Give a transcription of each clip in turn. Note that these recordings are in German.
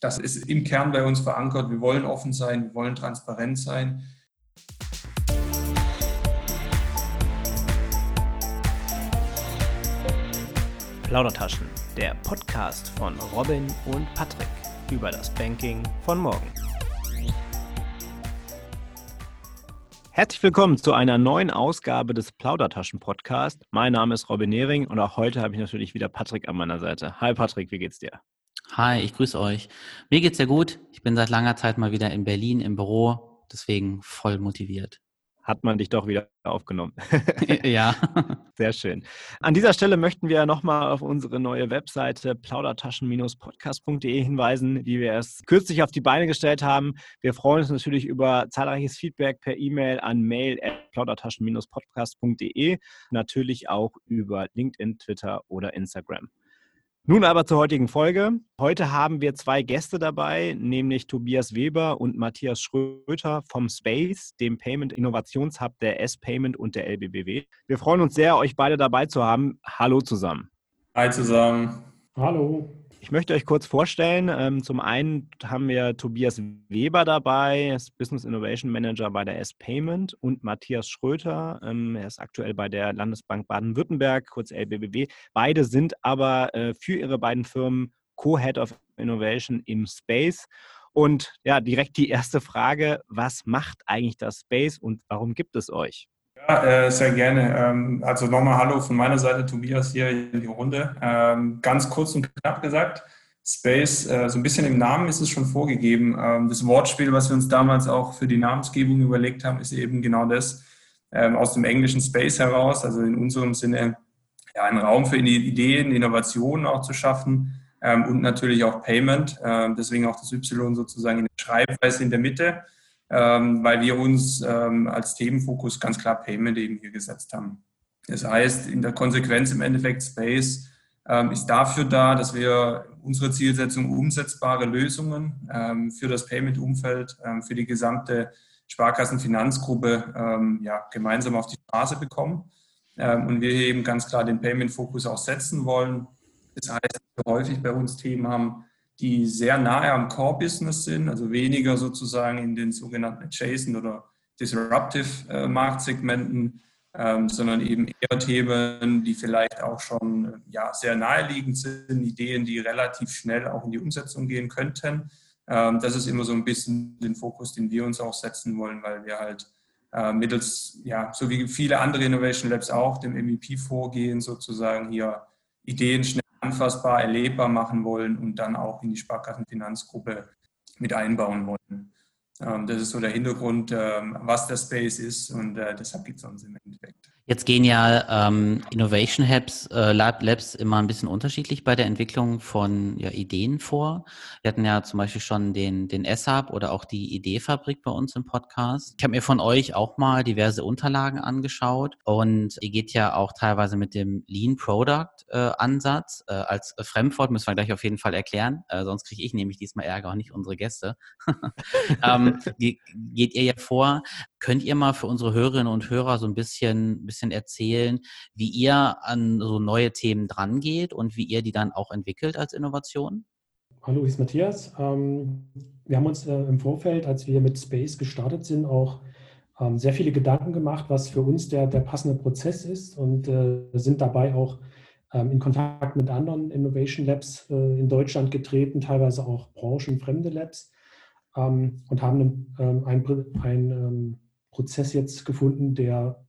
Das ist im Kern bei uns verankert. Wir wollen offen sein, wir wollen transparent sein. Plaudertaschen, der Podcast von Robin und Patrick über das Banking von morgen. Herzlich willkommen zu einer neuen Ausgabe des Plaudertaschen Podcast. Mein Name ist Robin Nehring und auch heute habe ich natürlich wieder Patrick an meiner Seite. Hi Patrick, wie geht's dir? Hi, ich grüße euch. Mir geht's sehr gut. Ich bin seit langer Zeit mal wieder in Berlin im Büro, deswegen voll motiviert hat man dich doch wieder aufgenommen. ja. Sehr schön. An dieser Stelle möchten wir nochmal auf unsere neue Webseite plaudertaschen-podcast.de hinweisen, die wir erst kürzlich auf die Beine gestellt haben. Wir freuen uns natürlich über zahlreiches Feedback per E-Mail an mail.plaudertaschen-podcast.de, natürlich auch über LinkedIn, Twitter oder Instagram. Nun aber zur heutigen Folge. Heute haben wir zwei Gäste dabei, nämlich Tobias Weber und Matthias Schröter vom Space, dem Payment Innovationshub der S-Payment und der LBBW. Wir freuen uns sehr, euch beide dabei zu haben. Hallo zusammen. Hi zusammen. Hallo. Ich möchte euch kurz vorstellen. Ähm, zum einen haben wir Tobias Weber dabei, ist Business Innovation Manager bei der S-Payment und Matthias Schröter, ähm, er ist aktuell bei der Landesbank Baden-Württemberg, kurz LBBW. Beide sind aber äh, für ihre beiden Firmen Co-Head of Innovation im Space. Und ja, direkt die erste Frage, was macht eigentlich das Space und warum gibt es euch? Ja, äh, sehr gerne. Ähm, also nochmal Hallo von meiner Seite, Tobias hier in die Runde. Ähm, ganz kurz und knapp gesagt, Space, äh, so ein bisschen im Namen ist es schon vorgegeben. Ähm, das Wortspiel, was wir uns damals auch für die Namensgebung überlegt haben, ist eben genau das aus dem englischen Space heraus, also in unserem Sinne ja, einen Raum für Ideen, Innovationen auch zu schaffen und natürlich auch Payment. deswegen auch das Y sozusagen in der Schreibweise in der Mitte ähm, weil wir uns ähm, als Themenfokus ganz klar Payment eben hier gesetzt haben. Das heißt, in der Konsequenz im Endeffekt Space ähm, ist dafür da, dass wir unsere Zielsetzung umsetzbare Lösungen ähm, für das Payment-Umfeld, ähm, für die gesamte Sparkassenfinanzgruppe ähm, ja, gemeinsam auf die Straße bekommen. und wir eben ganz klar den Payment-Fokus auch setzen wollen. Das heißt, wir häufig bei uns Themen haben, die sehr nahe am Core-Business sind, also weniger sozusagen in den sogenannten Adjacent oder Disruptive äh, Marktsegmenten, ähm, sondern eben eher Themen, die vielleicht auch schon ja, sehr naheliegend sind, Ideen, die relativ schnell auch in die Umsetzung gehen könnten. Ähm, das ist immer so ein bisschen den Fokus, den wir uns auch setzen wollen, weil wir halt äh, mittels, ja, so wie viele andere Innovation Labs auch, dem MVP vorgehen, sozusagen hier Ideen schnell anfassbar, erlebbar machen wollen und dann auch in die Sparkassenfinanzgruppe mit einbauen wollen. Ähm, das ist so der Hintergrund, ähm, was der Space ist und äh, deshalb gibt es uns im Endeffekt. Jetzt gehen ja ähm, Innovation Labs, äh, Labs immer ein bisschen unterschiedlich bei der Entwicklung von ja, Ideen vor. Wir hatten ja zum Beispiel schon den, den S-Hub oder auch die Ideefabrik bei uns im Podcast. Ich habe mir von euch auch mal diverse Unterlagen angeschaut und ihr geht ja auch teilweise mit dem Lean Product äh, Ansatz äh, als Fremdwort, müssen wir gleich auf jeden Fall erklären, äh, sonst kriege ich nämlich diesmal Ärger und nicht unsere Gäste. ähm, geht ihr ja vor, könnt ihr mal für unsere Hörerinnen und Hörer so ein bisschen, bisschen erzählen, wie ihr an so neue Themen drangeht und wie ihr die dann auch entwickelt als Innovation? Hallo, ich bin Matthias. Ähm, wir haben uns äh, im Vorfeld, als wir mit Space gestartet sind, auch ähm, sehr viele Gedanken gemacht, was für uns der, der passende Prozess ist und äh, sind dabei auch ähm, in Kontakt mit anderen Innovation Labs äh, in Deutschland getreten, teilweise auch branchenfremde Labs und haben einen, einen Prozess jetzt gefunden, der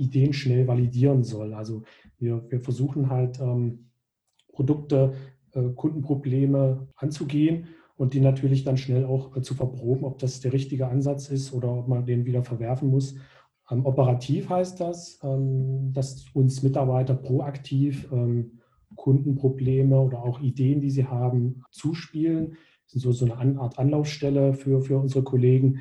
Ideen schnell validieren soll. Also wir, wir versuchen halt ähm, Produkte, äh, Kundenprobleme anzugehen und die natürlich dann schnell auch äh, zu verproben, ob das der richtige Ansatz ist oder ob man den wieder verwerfen muss. Ähm, operativ heißt das, ähm, dass uns Mitarbeiter proaktiv ähm, Kundenprobleme oder auch Ideen, die sie haben, zuspielen. Das ist so, so eine Art Anlaufstelle für, für unsere Kollegen,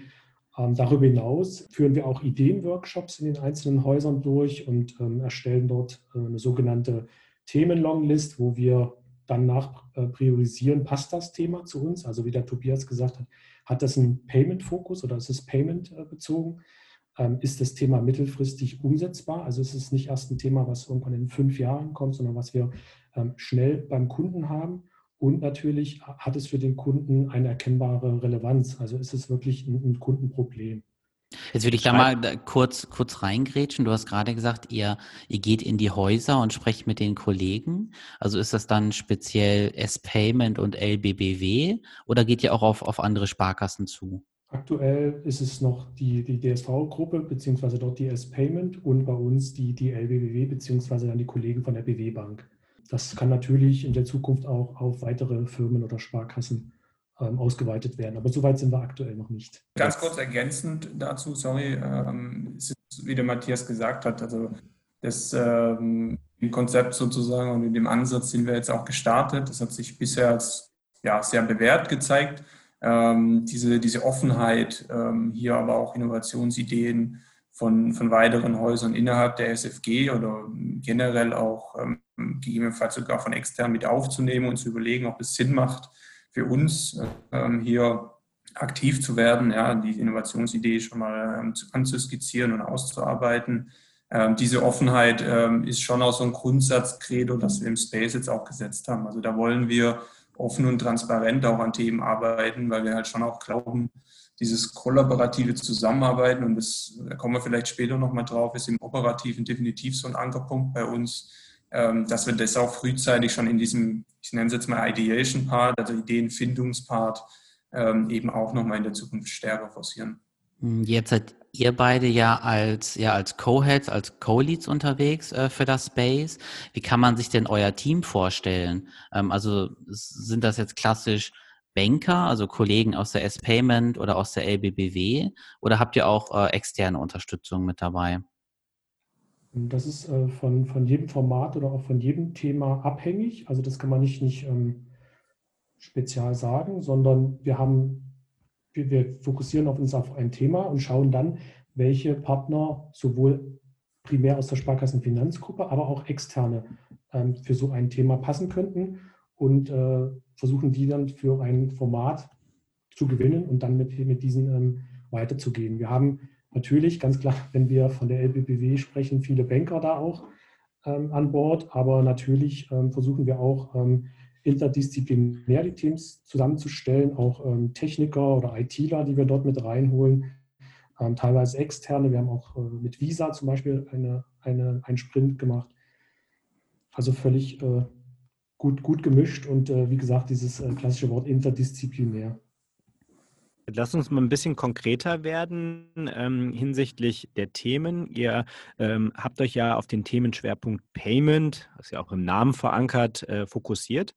darüber hinaus führen wir auch Ideenworkshops in den einzelnen Häusern durch und ähm, erstellen dort äh, eine sogenannte Themenlonglist, wo wir dann nach äh, priorisieren, passt das Thema zu uns? Also wie der Tobias gesagt hat, hat das einen Payment-Fokus oder ist es Payment äh, bezogen? Ähm, ist das Thema mittelfristig umsetzbar? Also ist es nicht erst ein Thema, was irgendwann in fünf Jahren kommt, sondern was wir schnell beim Kunden haben? Und natürlich hat es für den Kunden eine erkennbare Relevanz. Also ist es wirklich ein, ein Kundenproblem. Jetzt würde ich da mal kurz, kurz reingrätschen. Du hast gerade gesagt, ihr, ihr geht in die Häuser und sprecht mit den Kollegen. Also ist das dann speziell S-Payment und LBBW oder geht ihr auch auf, auf andere Sparkassen zu? Aktuell ist es noch die, die DSV-Gruppe, beziehungsweise dort die S-Payment und bei uns die, die LBBW, beziehungsweise dann die Kollegen von der BW Bank. Das kann natürlich in der Zukunft auch auf weitere Firmen oder Sparkassen ähm, ausgeweitet werden. Aber so weit sind wir aktuell noch nicht. Ganz kurz ergänzend dazu, sorry, ähm, wie der Matthias gesagt hat, also das ähm, Konzept sozusagen und in dem Ansatz sind wir jetzt auch gestartet. Das hat sich bisher als ja, sehr bewährt gezeigt. Diese, diese Offenheit, hier aber auch Innovationsideen von, von weiteren Häusern innerhalb der SFG oder generell auch gegebenenfalls sogar von extern mit aufzunehmen und zu überlegen, ob es Sinn macht, für uns ähm, hier aktiv zu werden, ja, die Innovationsidee schon mal ähm, anzuskizzieren und auszuarbeiten. Ähm, diese Offenheit ähm, ist schon auch so ein Grundsatzcredo, das wir im Space jetzt auch gesetzt haben. Also da wollen wir offen und transparent auch an Themen arbeiten, weil wir halt schon auch glauben, dieses kollaborative Zusammenarbeiten, und das, da kommen wir vielleicht später nochmal drauf, ist im Operativen definitiv so ein Ankerpunkt bei uns, dass wir das auch frühzeitig schon in diesem, ich nenne es jetzt mal Ideation-Part, also Ideenfindungspart, ähm, eben auch nochmal in der Zukunft stärker forcieren. Hm, jetzt seid ihr beide ja als, ja, als Co-Heads, als Co-Leads unterwegs äh, für das Space. Wie kann man sich denn euer Team vorstellen? Ähm, also sind das jetzt klassisch Banker, also Kollegen aus der S-Payment oder aus der LBBW? Oder habt ihr auch äh, externe Unterstützung mit dabei? Das ist äh, von, von jedem Format oder auch von jedem Thema abhängig. Also das kann man nicht, nicht ähm, spezial sagen, sondern wir haben, wir, wir fokussieren auf uns auf ein Thema und schauen dann, welche Partner sowohl primär aus der Sparkassenfinanzgruppe, aber auch externe ähm, für so ein Thema passen könnten und äh, versuchen die dann für ein Format zu gewinnen und dann mit, mit diesen ähm, weiterzugehen. Wir haben natürlich, ganz klar, wenn wir von der LBBW sprechen, viele Banker da auch ähm, an Bord, aber natürlich ähm, versuchen wir auch ähm, interdisziplinär die Teams zusammenzustellen, auch ähm, Techniker oder ITler, die wir dort mit reinholen, ähm, teilweise externe. Wir haben auch äh, mit Visa zum Beispiel eine, eine, einen Sprint gemacht. Also völlig äh, gut, gut gemischt und äh, wie gesagt, dieses äh, klassische Wort interdisziplinär. Lass uns mal ein bisschen konkreter werden ähm, hinsichtlich der Themen. Ihr ähm, habt euch ja auf den Themenschwerpunkt Payment, das ist ja auch im Namen verankert, äh, fokussiert.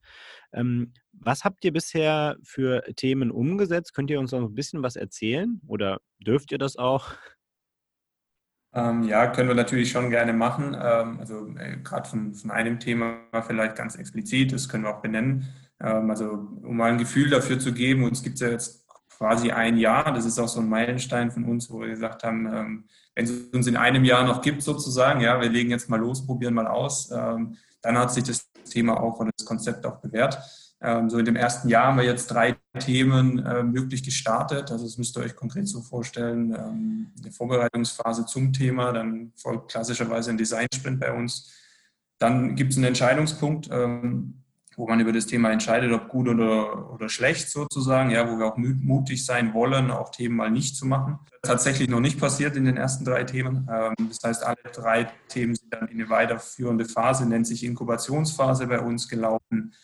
Ähm, was habt ihr bisher für Themen umgesetzt? Könnt ihr uns noch ein bisschen was erzählen oder dürft ihr das auch? Ähm, ja, können wir natürlich schon gerne machen. Ähm, also äh, gerade von, von einem Thema vielleicht ganz explizit, das können wir auch benennen. Ähm, also um mal ein Gefühl dafür zu geben, uns gibt es ja jetzt quasi ein Jahr. Das ist auch so ein Meilenstein von uns, wo wir gesagt haben, ähm, wenn es uns in einem Jahr noch gibt, sozusagen, ja, wir legen jetzt mal los, probieren mal aus, ähm, dann hat sich das Thema auch und das Konzept auch bewährt. Ähm, so in dem ersten Jahr haben wir jetzt drei Themen wirklich gestartet. Also das müsst ihr euch konkret so vorstellen. Eine Vorbereitungsphase zum Thema, dann folgt klassischerweise ein Design-Sprint bei uns. Dann gibt es einen Entscheidungspunkt, ähm, wo man über das Thema entscheidet, ob gut oder, oder schlecht sozusagen, ja, wo wir auch mutig sein wollen, auch Themen mal nicht zu machen. Tatsächlich noch nicht passiert in den ersten drei Themen. Ähm, das heißt, alle drei Themen sind dann in eine weiterführende Phase, nennt sich Inkubationsphase bei uns gelaufen,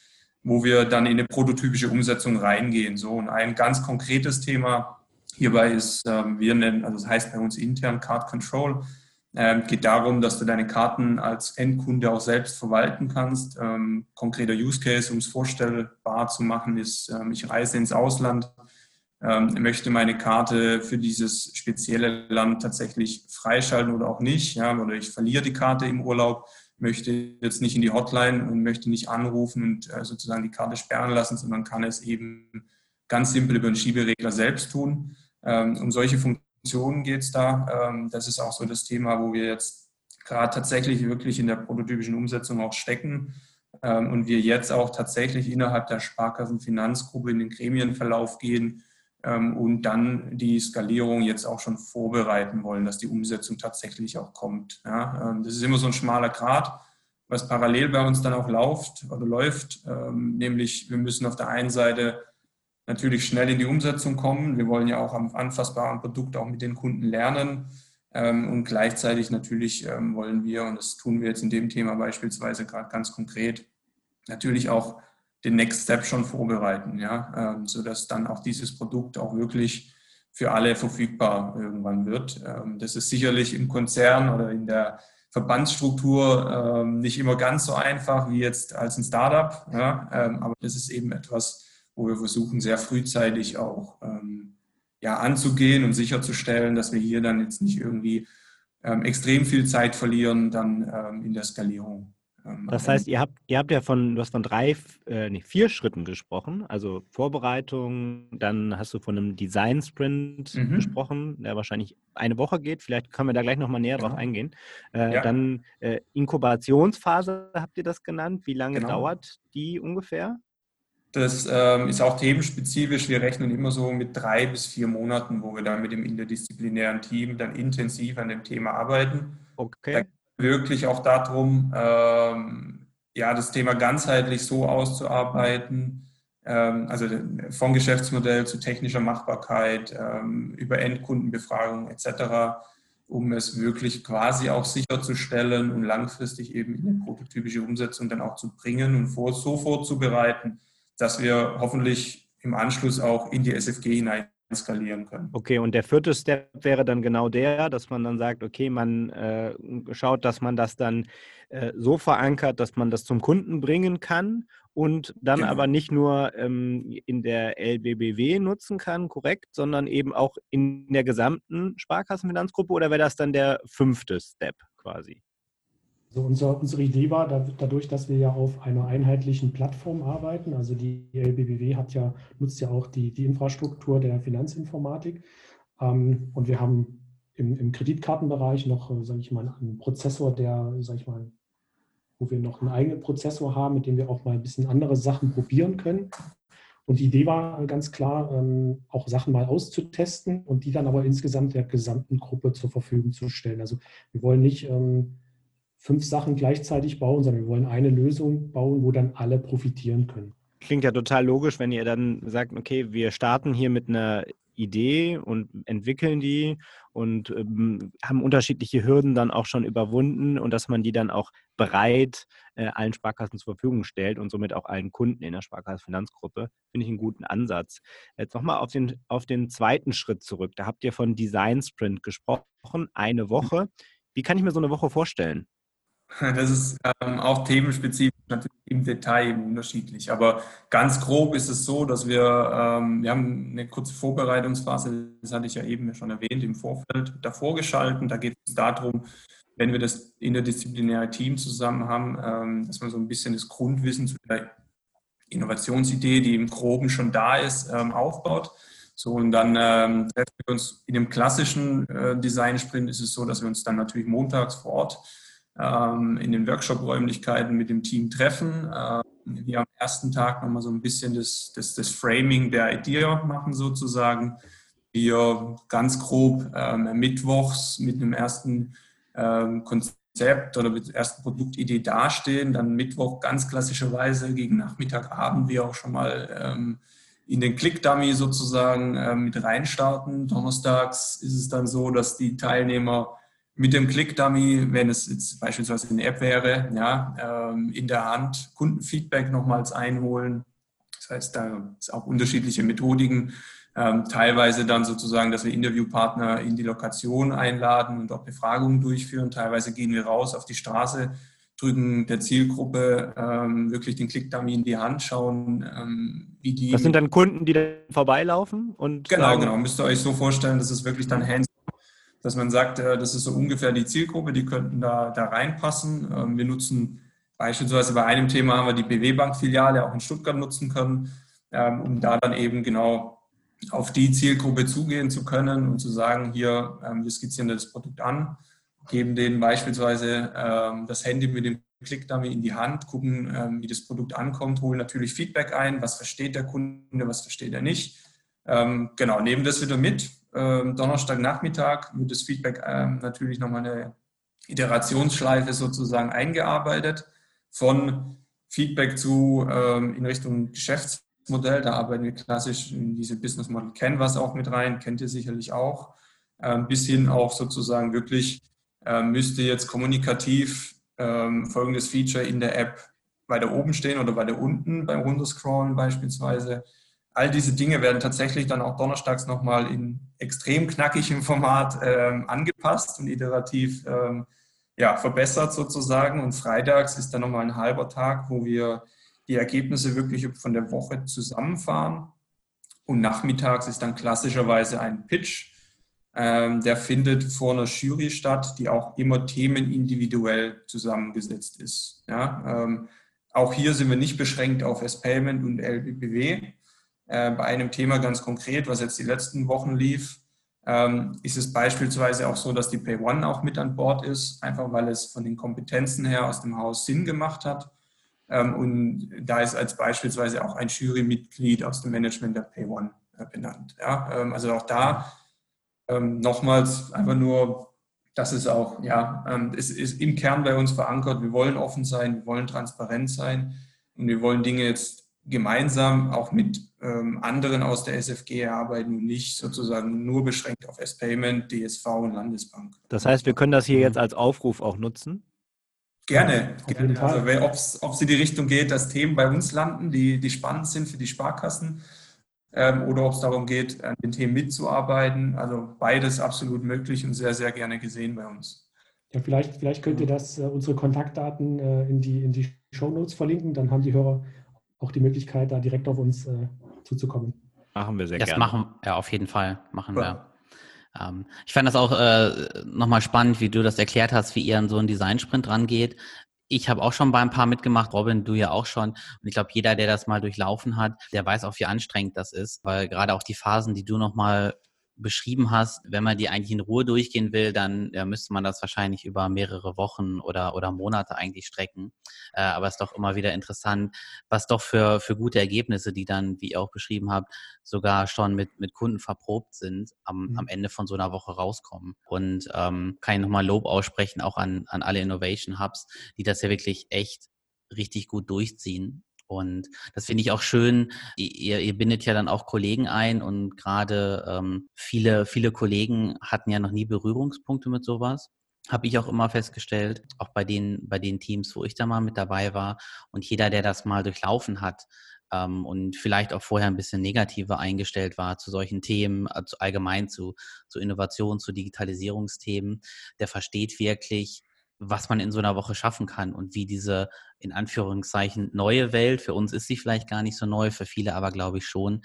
wo wir dann in eine prototypische Umsetzung reingehen. So, und ein ganz konkretes Thema hierbei ist, ähm, wir nennen, also das heißt bei uns intern Card Control. Ähm, geht darum, dass du deine Karten als Endkunde auch selbst verwalten kannst. Ähm, konkreter Use Case, um es vorstellbar zu machen, ist, ähm, ich reise ins Ausland, ähm, möchte meine Karte für dieses spezielle Land tatsächlich freischalten oder auch nicht, ja, oder ich verliere die Karte im Urlaub, möchte jetzt nicht in die Hotline und möchte nicht anrufen und äh, sozusagen die Karte sperren lassen, sondern kann es eben ganz simpel über den Schieberegler selbst tun. Ähm, um solche Funktionen Funktionen geht es da. Ähm, das ist auch so das Thema, wo wir jetzt gerade tatsächlich wirklich in der prototypischen Umsetzung auch stecken ähm, und wir jetzt auch tatsächlich innerhalb der Sparkassenfinanzgruppe in den Gremienverlauf gehen ähm, und dann die Skalierung jetzt auch schon vorbereiten wollen, dass die Umsetzung tatsächlich auch kommt. das ist immer so ein schmaler Grad. was parallel bei uns dann auch läuft oder läuft, ähm, nämlich wir müssen auf der einen Seite natürlich schnell in die Umsetzung kommen. Wir wollen ja auch am anfassbaren Produkt auch mit den Kunden lernen. Ähm, und gleichzeitig natürlich ähm, wollen wir, und das tun wir jetzt in dem Thema beispielsweise gerade ganz konkret, natürlich auch den Next Step schon vorbereiten, ja, ähm, sodass dann auch dieses Produkt auch wirklich für alle verfügbar irgendwann wird. Das ist sicherlich im Konzern oder in der Verbandsstruktur nicht immer ganz so einfach wie jetzt als ein Startup, ja, aber das ist eben etwas, wo wir versuchen, sehr frühzeitig auch ja, anzugehen und sicherzustellen, dass wir hier dann jetzt nicht irgendwie ähm, extrem viel Zeit verlieren dann ähm, in der Skalierung. Ähm, das heißt, ihr habt, ihr habt ja von, du hast von drei, äh, nee, vier Schritten gesprochen, also Vorbereitung, dann hast du von einem Design-Sprint mhm. gesprochen, der wahrscheinlich eine Woche geht, vielleicht können wir da gleich nochmal näher genau. drauf eingehen. Äh, ja. Dann äh, Inkubationsphase habt ihr das genannt, wie lange genau. dauert die ungefähr? Das ähm, ist auch themenspezifisch. Wir rechnen immer so mit drei bis vier Monaten, wo wir dann mit dem interdisziplinären Team dann intensiv an dem Thema arbeiten. Okay. Da geht wirklich auch darum, ähm, ja, das Thema ganzheitlich so auszuarbeiten, ähm, also vom Geschäftsmodell zu technischer Machbarkeit, ähm, über Endkundenbefragung etc., um es wirklich quasi auch sicherzustellen und langfristig eben in eine prototypische Umsetzung dann auch zu bringen und vor, so vorzubereiten, dass wir hoffentlich im Anschluss auch in die SFG hinein skalieren können. Okay, und der vierte Step wäre dann genau der, dass man dann sagt, okay, man äh, schaut, dass man das dann äh, so verankert, dass man das zum Kunden bringen kann und dann genau. aber nicht nur ähm, in der LBBW nutzen kann, korrekt, sondern eben auch in der gesamten Sparkassenfinanzgruppe oder wäre das dann der fünfte Step quasi? Also unser, unsere Idee war, dadurch, dass wir ja auf einer einheitlichen Plattform arbeiten, also die LBBW hat ja, nutzt ja auch die, die Infrastruktur der Finanzinformatik. Ähm, und wir haben im, im Kreditkartenbereich noch, äh, sage ich mal, einen Prozessor, der, sage ich mal, wo wir noch einen eigenen Prozessor haben, mit dem wir auch mal ein bisschen andere Sachen probieren können. Und die Idee war ganz klar, ähm, auch Sachen mal auszutesten und die dann aber insgesamt der gesamten Gruppe zur Verfügung zu stellen. Also wir wollen nicht ähm, fünf Sachen gleichzeitig bauen, sondern wir wollen eine Lösung bauen, wo dann alle profitieren können. Klingt ja total logisch, wenn ihr dann sagt, okay, wir starten hier mit einer Idee und entwickeln die und ähm, haben unterschiedliche Hürden dann auch schon überwunden und dass man die dann auch bereit äh, allen Sparkassen zur Verfügung stellt und somit auch allen Kunden in der Sparkassenfinanzgruppe, finde ich einen guten Ansatz. Jetzt nochmal auf den, auf den zweiten Schritt zurück. Da habt ihr von Design Sprint gesprochen, eine Woche. Wie kann ich mir so eine Woche vorstellen? Das ist ähm, auch themenspezifisch natürlich im Detail unterschiedlich. Aber ganz grob ist es so, dass wir, ähm, wir haben eine kurze Vorbereitungsphase, das hatte ich ja eben schon erwähnt, im Vorfeld davor geschalten. Da geht es darum, wenn wir das interdisziplinäre Team zusammen haben, ähm, dass man so ein bisschen das Grundwissen zu der Innovationsidee, die im Groben schon da ist, ähm, aufbaut. So, und dann ähm, treffen wir uns in dem klassischen äh, Design-Sprint ist es so, dass wir uns dann natürlich montags vor Ort in den Workshop-Räumlichkeiten mit dem Team treffen. Ähm, wir am ersten Tag nochmal so ein bisschen das, das, das Framing der Idee machen sozusagen. Wir ganz grob ähm, mittwochs mit einem ersten Konzept oder mit der ersten Produktidee dastehen. Dann Mittwoch ganz klassischerweise gegen Nachmittagabend wir auch schon mal in den Click-Dummy sozusagen mit reinstarten. Donnerstags ist es dann so, dass die Teilnehmer mit dem Click-Dummy, wenn es jetzt beispielsweise eine App wäre, ja, ähm, in der Hand Kundenfeedback nochmals einholen. Das heißt, da ist auch unterschiedliche Methodiken. Ähm, teilweise dann sozusagen, dass wir Interviewpartner in die Lokation einladen und auch Befragungen durchführen. Teilweise gehen wir raus auf die Straße, drücken der Zielgruppe ähm, wirklich den Click-Dummy in die Hand, schauen, ähm, wie die. Das sind dann Kunden, die dann vorbeilaufen und. Genau, genau. Müsst ihr euch so vorstellen, dass es wirklich dann hands dass man sagt, äh, das ist so ungefähr die Zielgruppe, die könnten da, da reinpassen. Ähm, wir nutzen beispielsweise bei einem Thema haben wir die BW-Bank-Filiale auch in Stuttgart nutzen können, ähm, um da dann eben genau auf die Zielgruppe zugehen zu können und zu sagen, hier, ähm, wir skizzieren das Produkt an, geben denen beispielsweise das Handy mit dem Click-Dummy in die Hand, gucken, wie das Produkt ankommt, holen natürlich Feedback ein, was versteht der Kunde, was versteht er nicht. Genau, nehmen das wieder mit ähm, Donnerstagnachmittag wird das Feedback ähm, natürlich nochmal eine Iterationsschleife sozusagen eingearbeitet. von Feedback zu ähm, in Richtung Geschäftsmodell. Da arbeiten wir klassisch in diese Business Model Canvas auch mit rein, kennt ihr sicherlich auch. Ähm, bis hin auch sozusagen wirklich ähm, müsste jetzt kommunikativ ähm, folgendes Feature in der App weiter oben stehen oder weiter unten beim Runterscrollen beispielsweise. All diese Dinge werden tatsächlich dann auch donnerstags nochmal in extrem knackigem Format ähm, angepasst und iterativ ähm, ja, verbessert sozusagen. Und freitags ist dann nochmal ein halber Tag, wo wir die Ergebnisse wirklich von der Woche zusammenfahren. Und nachmittags ist dann klassischerweise ein Pitch. Ähm, der findet vor einer Jury statt, die auch immer themenindividuell zusammengesetzt ist. Ja, ähm, auch hier sind wir nicht beschränkt auf S-Payment und LBBW. Äh, bei einem Thema ganz konkret, was jetzt die letzten Wochen lief, ähm, ist es beispielsweise auch so, dass die Pay One auch mit an Bord ist, einfach weil es von den Kompetenzen her aus dem Haus Sinn gemacht hat. Ähm, und da ist als beispielsweise auch ein Jurymitglied aus dem Management der Pay One äh, benannt. Ja, ähm, also auch da nochmals einfach nur, das ist auch, ja, es ist im Kern bei uns verankert. Wir wollen offen sein, wir wollen transparent sein und wir wollen Dinge jetzt gemeinsam auch mit ähm, anderen aus der SFG erarbeiten und nicht sozusagen nur beschränkt auf S-Payment, DSV und Landesbank. Das heißt, wir können das hier jetzt als Aufruf auch nutzen? Gerne, gerne. Also ob es in die Richtung geht, dass Themen bei uns landen, die, die spannend sind für die Sparkassen, ähm, oder ob es darum geht, an den Themen mitzuarbeiten. Also beides absolut möglich und sehr, sehr gerne gesehen bei uns. Ja, vielleicht, vielleicht könnt ihr das, äh, unsere Kontaktdaten äh, in die, in die Show Notes verlinken, dann haben die Hörer auch die Möglichkeit, da direkt auf uns äh, zuzukommen. Machen wir sehr das gerne. Das machen wir auf jeden Fall, machen ja. wir. Ähm, ich fand das auch äh, nochmal spannend, wie du das erklärt hast, wie ihr an so einen Design-Sprint rangeht. Ich habe auch schon bei ein paar mitgemacht, Robin, du ja auch schon. Und ich glaube, jeder, der das mal durchlaufen hat, der weiß auch, wie anstrengend das ist, weil gerade auch die Phasen, die du nochmal beschrieben hast, wenn man die eigentlich in Ruhe durchgehen will, dann ja, müsste man das wahrscheinlich über mehrere Wochen oder, oder Monate eigentlich strecken. Äh, aber es ist doch immer wieder interessant, was doch für, für gute Ergebnisse, die dann, wie ihr auch beschrieben habt, sogar schon mit, mit Kunden verprobt sind, am, mhm. am Ende von so einer Woche rauskommen. Und ähm, kann ich nochmal Lob aussprechen, auch an, an alle Innovation Hubs, die das ja wirklich echt richtig gut durchziehen und das finde ich auch schön. Ihr, ihr bindet ja dann auch Kollegen ein und gerade ähm, viele, viele Kollegen hatten ja noch nie Berührungspunkte mit sowas. Habe ich auch immer festgestellt, auch bei den, bei den Teams, wo ich da mal mit dabei war. Und jeder, der das mal durchlaufen hat, ähm, und vielleicht auch vorher ein bisschen negativer eingestellt war zu solchen Themen, also allgemein zu, zu Innovation, zu Digitalisierungsthemen, der versteht wirklich, was man in so einer Woche schaffen kann und wie diese in Anführungszeichen neue Welt, für uns ist sie vielleicht gar nicht so neu, für viele aber glaube ich schon,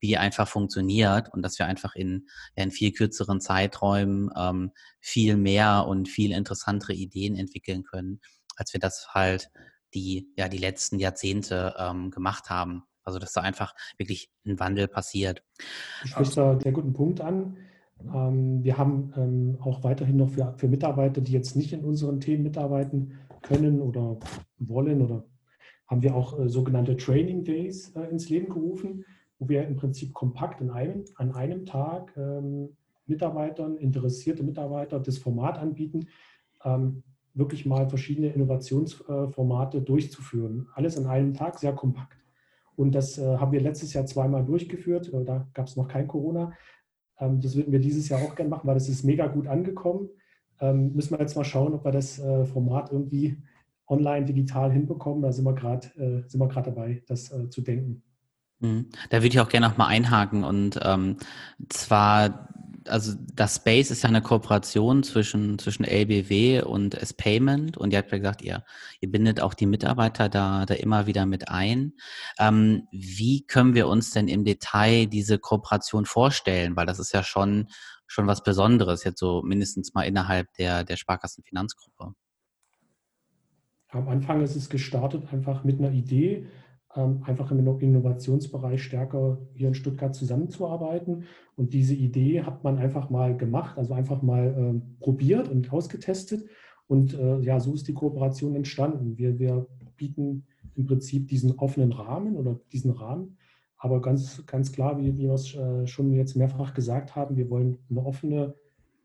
wie die einfach funktioniert und dass wir einfach in, in viel kürzeren Zeiträumen ähm, viel mehr und viel interessantere Ideen entwickeln können, als wir das halt die, ja, die letzten Jahrzehnte ähm, gemacht haben. Also dass da einfach wirklich ein Wandel passiert. Du sprichst da einen sehr guten Punkt an. Ähm, wir haben ähm, auch weiterhin noch für, für Mitarbeiter, die jetzt nicht in unseren Themen mitarbeiten können oder wollen, oder haben wir auch äh, sogenannte Training Days äh, ins Leben gerufen, wo wir im Prinzip kompakt in einem, an einem Tag ähm, Mitarbeitern, interessierte Mitarbeiter das Format anbieten, wirklich mal verschiedene Innovationsformate durchzuführen. Alles an einem Tag, sehr kompakt. Und das äh, haben wir letztes Jahr zweimal durchgeführt. Da gab es noch kein Corona. Ähm, das würden wir dieses Jahr auch gerne machen, weil das ist mega gut angekommen. Ähm, müssen wir jetzt mal schauen, ob wir das äh, Format irgendwie online, digital hinbekommen. Da sind wir gerade äh, dabei, das äh, zu denken. Mhm. Da würde ich auch gerne noch mal einhaken und ähm, zwar also das Space ist ja eine Kooperation zwischen, zwischen LBW und S-Payment und ihr habt ja gesagt, ihr, ihr bindet auch die Mitarbeiter da, da immer wieder mit ein. Ähm, wie können wir uns denn im Detail diese Kooperation vorstellen? Weil das ist ja schon, schon was Besonderes, jetzt so mindestens mal innerhalb der, der Sparkassenfinanzgruppe. Am Anfang ist es gestartet einfach mit einer Idee, einfach im Innovationsbereich stärker hier in Stuttgart zusammenzuarbeiten. Und diese Idee hat man einfach mal gemacht, also einfach mal äh, probiert und ausgetestet. Und äh, ja, so ist die Kooperation entstanden. Wir, wir bieten im Prinzip diesen offenen Rahmen oder diesen Rahmen. Aber ganz, ganz klar, wie, wie wir es äh, schon jetzt mehrfach gesagt haben, wir wollen eine offene,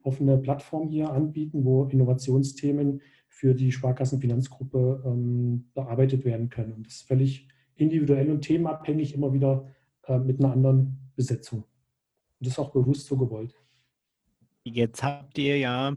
offene Plattform hier anbieten, wo Innovationsthemen für die Sparkassenfinanzgruppe ähm, bearbeitet werden können. Und das ist völlig individuell und themenabhängig, immer wieder äh, mit einer anderen Besetzung. Und das ist auch bewusst so gewollt. Jetzt habt ihr ja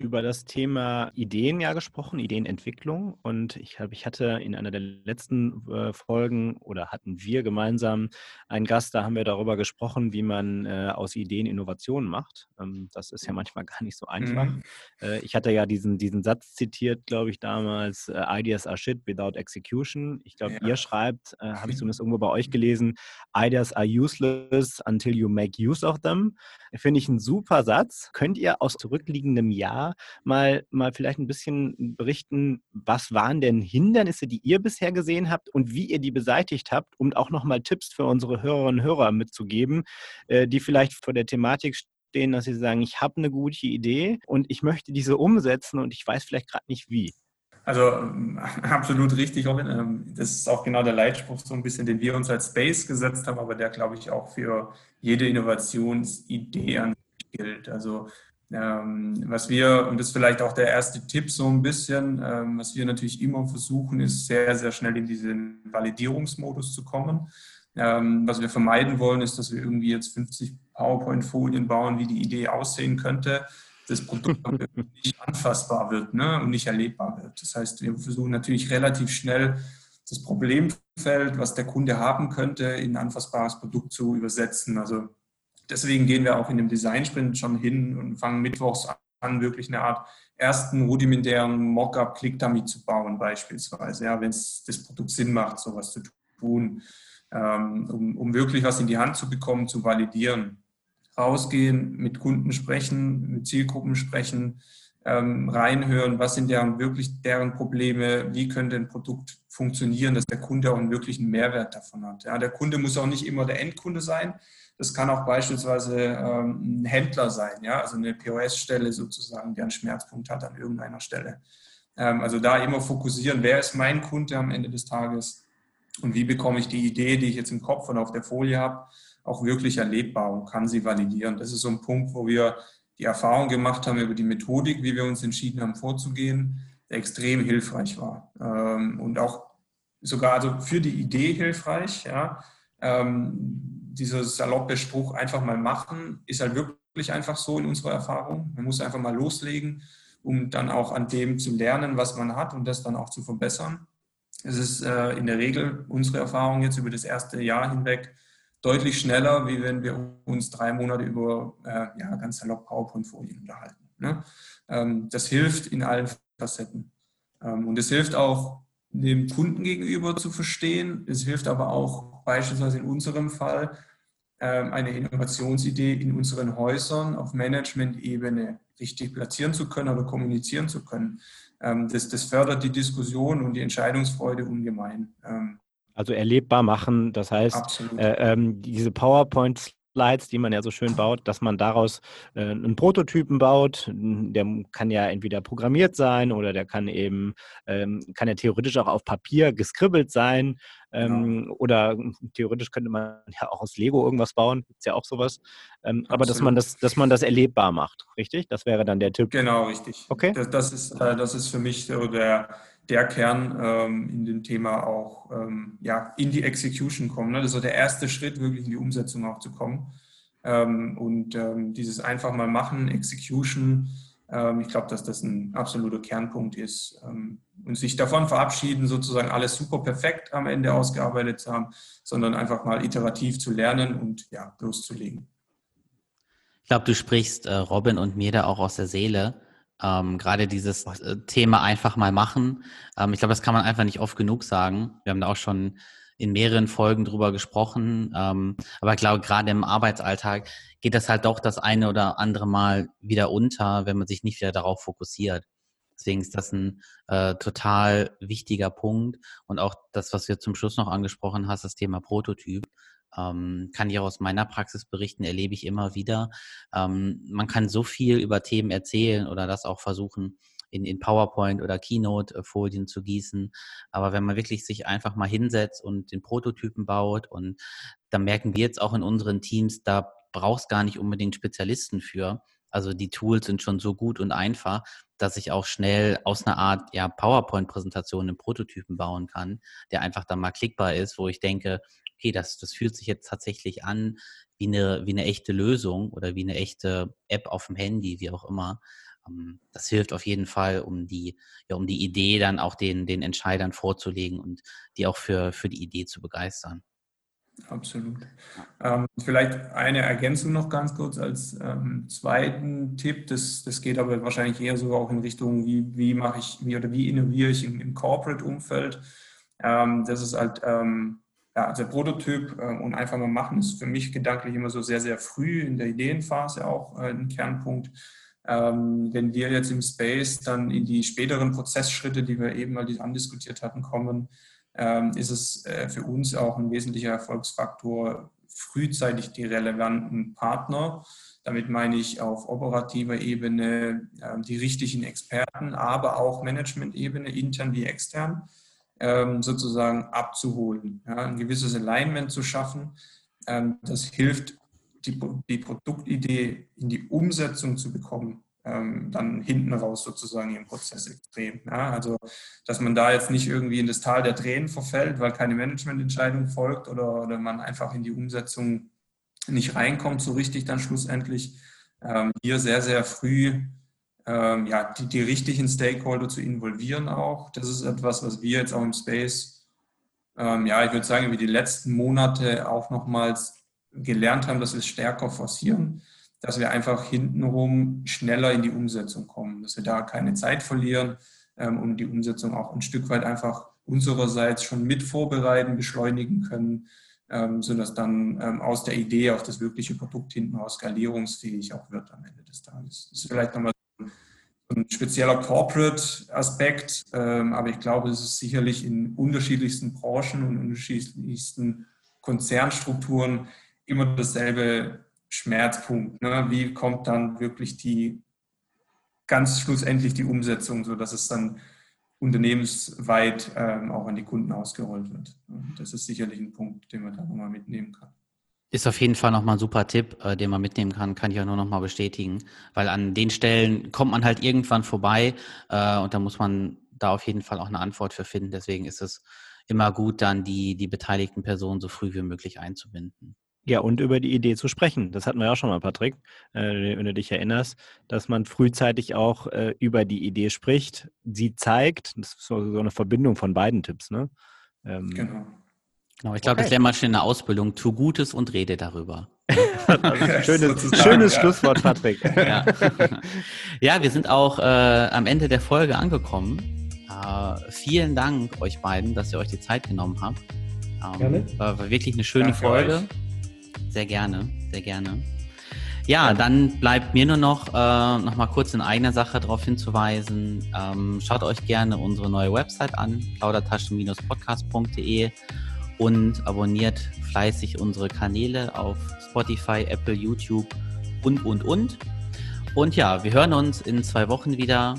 über das Thema Ideen ja gesprochen, Ideenentwicklung. Und ich habe, ich hatte in einer der letzten äh, Folgen oder hatten wir gemeinsam einen Gast, da haben wir darüber gesprochen, wie man äh, aus Ideen Innovationen macht. Ähm, das ist ja manchmal gar nicht so einfach. Mhm. Äh, ich hatte ja diesen, diesen Satz zitiert, glaube ich, damals, äh, Ideas are shit without execution. Ich glaube, ja. ihr schreibt, äh, habe ich zumindest irgendwo bei euch gelesen, Ideas are useless until you make use of them. Finde ich einen super Satz. Könnt ihr aus zurückliegendem Jahr mal, mal vielleicht ein bisschen berichten, was waren denn Hindernisse, die ihr bisher gesehen habt und wie ihr die beseitigt habt, um auch nochmal Tipps für unsere Hörerinnen und Hörer mitzugeben, äh, die vielleicht vor der Thematik stehen, dass sie sagen, ich habe eine gute Idee und ich möchte diese umsetzen und ich weiß vielleicht gerade nicht wie. Also absolut richtig, Robin. Ähm, das ist auch genau der Leitspruch, so ein bisschen, den wir uns als Space gesetzt haben, aber der, glaube ich, auch für jede Innovationsidee gilt. Also ähm, was wir, und das ist vielleicht auch der erste Tipp so ein bisschen, ähm, was wir natürlich immer versuchen, ist sehr, sehr schnell in diesen Validierungsmodus zu kommen. Ähm, was wir vermeiden wollen, ist, dass wir irgendwie jetzt 50 PowerPoint-Folien bauen, wie die Idee aussehen könnte, das Produkt nicht anfassbar wird ne, und nicht erlebbar wird. Das heißt, wir versuchen natürlich relativ schnell das Problemfeld, was der Kunde haben könnte, in ein anfassbares Produkt zu übersetzen. Also deswegen gehen wir auch in dem Design-Sprint schon hin und fangen mittwochs an, wirklich eine Art ersten rudimentären Mockup Click-Dummy zu bauen, beispielsweise, ja, wenn es das Produkt Sinn macht, sowas zu tun, ähm, um, um wirklich was in die Hand zu bekommen, zu validieren. Rausgehen, mit Kunden sprechen, mit Zielgruppen sprechen, ähm, reinhören, was sind deren wirklich deren Probleme, wie könnte ein Produkt funktionieren, dass der Kunde auch einen wirklichen Mehrwert davon hat. Ja, der Kunde muss auch nicht immer der Endkunde sein, das kann auch beispielsweise ähm, ein Händler sein, ja, also eine POS-Stelle sozusagen, der einen Schmerzpunkt hat an irgendeiner Stelle. Ähm, also da immer fokussieren, wer ist mein Kunde am Ende des Tages und wie bekomme ich die Idee, die ich jetzt im Kopf und auf der Folie habe, auch wirklich erlebbar und kann sie validieren. Das ist so ein Punkt, wo wir die Erfahrung gemacht haben über die Methodik, wie wir uns entschieden haben vorzugehen, extrem hilfreich war. Ähm, und auch sogar also für die Idee hilfreich, ja, ähm, dieser saloppe Spruch einfach mal machen, ist halt wirklich einfach so in unserer Erfahrung. Man muss einfach mal loslegen, um dann auch an dem zu lernen, was man hat und das dann auch zu verbessern. Es ist äh, in der Regel unsere Erfahrung jetzt über das erste Jahr hinweg deutlich schneller, wie wenn wir uns drei Monate über äh, ja, ganz salopp PowerPoint-Folien unterhalten. Ne? Ähm, das hilft in allen Facetten. Ähm, und es hilft auch, dem Kunden gegenüber zu verstehen. Es hilft aber auch beispielsweise in unserem Fall, ähm, eine Innovationsidee in unseren Häusern auf Management-Ebene richtig platzieren zu können oder kommunizieren zu können. Ähm, das, das fördert die Diskussion und die Entscheidungsfreude ungemein. Ähm, also erlebbar machen, das heißt, äh, ähm, diese PowerPoint Slides, die man ja so schön baut, dass man daraus äh, einen Prototypen baut. Der kann ja entweder programmiert sein oder der kann eben, ähm, kann ja theoretisch auch auf Papier geskribbelt sein. Ähm, genau. Oder theoretisch könnte man ja auch aus Lego irgendwas bauen, gibt es ja auch sowas. Ähm, aber dass man das, dass man das erlebbar macht, richtig? Das wäre dann der Tipp. Genau, richtig. Okay. Das, das ist, äh, das ist für mich so der, der Kern ähm, in dem Thema auch ähm, ja, in die Execution kommen. Ne? Das ist der erste Schritt, wirklich in die Umsetzung auch zu kommen. Ähm, und ähm, dieses einfach mal machen, Execution, ähm, ich glaube, dass das ein absoluter Kernpunkt ist. Ähm, und sich davon verabschieden, sozusagen alles super perfekt am Ende ausgearbeitet zu haben, sondern einfach mal iterativ zu lernen und ja, loszulegen. Ich glaube, du sprichst äh, Robin und mir da auch aus der Seele ähm, Gerade dieses äh, Thema einfach mal machen. Ähm, ich glaube, das kann man einfach nicht oft genug sagen. Wir haben da auch schon in mehreren Folgen drüber gesprochen. Ähm, aber ich glaube, gerade im Arbeitsalltag geht das halt doch das eine oder andere Mal wieder unter, wenn man sich nicht wieder darauf fokussiert. Deswegen ist das ein äh, total wichtiger Punkt. Und auch das, was du zum Schluss noch angesprochen hast, das Thema Prototyp ähm, kann ich auch aus meiner Praxis berichten, erlebe ich immer wieder. Ähm, man kann so viel über Themen erzählen oder das auch versuchen, in, in PowerPoint oder Keynote-Folien zu gießen. Aber wenn man wirklich sich einfach mal hinsetzt und den Prototypen baut und da merken wir jetzt auch in unseren Teams, da brauchst gar nicht unbedingt Spezialisten für. Also die Tools sind schon so gut und einfach, dass ich auch schnell aus einer Art ja, PowerPoint-Präsentation einen Prototypen bauen kann, der einfach dann mal klickbar ist, wo ich denke, okay, das, das fühlt sich jetzt tatsächlich an wie eine, wie eine echte Lösung oder wie eine echte App auf dem Handy, wie auch immer. Ähm, das hilft auf jeden Fall, um die, ja, um die Idee dann auch den, den Entscheidern vorzulegen und die auch für, für die Idee zu begeistern. Absolut. Ähm, vielleicht eine Ergänzung noch ganz kurz als ähm, zweiten Tipp. Das, das geht aber wahrscheinlich eher so auch in Richtung, wie, wie mache ich, wie oder wie innoviere ich im, im Corporate-Umfeld. Ähm, das ist halt ähm, ja, also Prototyp äh, und einfach mal machen ist für mich gedanklich immer so sehr, sehr früh in der Ideenphase auch äh, ein Kernpunkt. Ähm, wenn wir jetzt im Space dann in die späteren Prozessschritte, die wir eben mal andiskutiert hatten, kommen, ähm, ist es äh, für uns auch ein wesentlicher Erfolgsfaktor, frühzeitig die relevanten Partner, damit meine ich auf operativer Ebene äh, die richtigen Experten, aber auch Management-Ebene, intern wie extern, ähm, sozusagen abzuholen, ja, ein gewisses Alignment zu schaffen. Ähm, das hilft, die, die Produktidee in die Umsetzung zu bekommen ähm, dann hinten raus sozusagen im Prozess extrem. Ja, also, dass man da jetzt nicht irgendwie in das Tal der Tränen verfällt, weil keine Managemententscheidung folgt oder, oder man einfach in die Umsetzung nicht reinkommt, so richtig dann schlussendlich. Ähm, hier sehr, sehr früh ähm, ja, die, die richtigen Stakeholder zu involvieren auch. Das ist etwas, was wir jetzt auch im Space, ähm, ja, ich würde sagen, über die letzten Monate auch nochmals gelernt haben, dass wir es stärker forcieren dass wir einfach hintenrum schneller in die Umsetzung kommen, dass wir da keine Zeit verlieren ähm, und die Umsetzung auch ein Stück weit einfach unsererseits schon mit vorbereiten, beschleunigen können, ähm, sodass dann ähm, aus der Idee auch das wirkliche Produkt hinten raus skalierungsfähig auch wird am Ende des Tages. Das ist vielleicht nochmal ein spezieller Corporate-Aspekt, ähm, aber ich glaube, es ist sicherlich in unterschiedlichsten Branchen und unterschiedlichsten Konzernstrukturen immer dasselbe Schmerzpunkt. Ne? Wie kommt dann wirklich die ganz schlussendlich die Umsetzung, sodass es dann unternehmensweit ähm, auch an die Kunden ausgerollt wird. Das ist sicherlich ein Punkt, den man da nochmal mitnehmen kann. Ist auf jeden Fall nochmal ein super Tipp, äh, den man mitnehmen kann, kann ich auch nur nochmal bestätigen, weil an den Stellen kommt man halt irgendwann vorbei äh, und da muss man da auf jeden Fall auch eine Antwort für finden. Deswegen ist es immer gut, dann die, die beteiligten Personen so früh wie möglich einzubinden. Ja, und über die Idee zu sprechen. Das hatten wir ja auch schon mal, Patrick, äh, wenn du dich erinnerst, dass man frühzeitig auch äh, über die Idee spricht, sie zeigt. Das ist so eine Verbindung von beiden Tipps, ne? Ähm, genau. Genau, ich glaube, okay. das lernt man schon in der Ausbildung. Tu Gutes und rede darüber. schönes, schönes ja. Schlusswort, Patrick. Ja. ja, wir sind auch äh, am Ende der Folge angekommen. Äh, vielen Dank euch beiden, dass ihr euch die Zeit genommen habt. Ähm, Gerne. War, war wirklich eine schöne Danke Folge. Euch. Sehr gerne, sehr gerne. Ja, dann bleibt mir nur noch, äh, noch mal kurz in eigener Sache darauf hinzuweisen. Ähm, schaut euch gerne unsere neue Website an, plaudertaschen-podcast.de und abonniert fleißig unsere Kanäle auf Spotify, Apple, YouTube und, und, und. Und ja, wir hören uns in zwei Wochen wieder.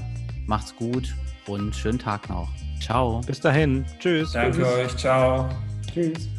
Macht's gut und schönen Tag noch. Ciao. Bis dahin. Tschüss. Danke Tschüss. euch. Ciao. Tschüss.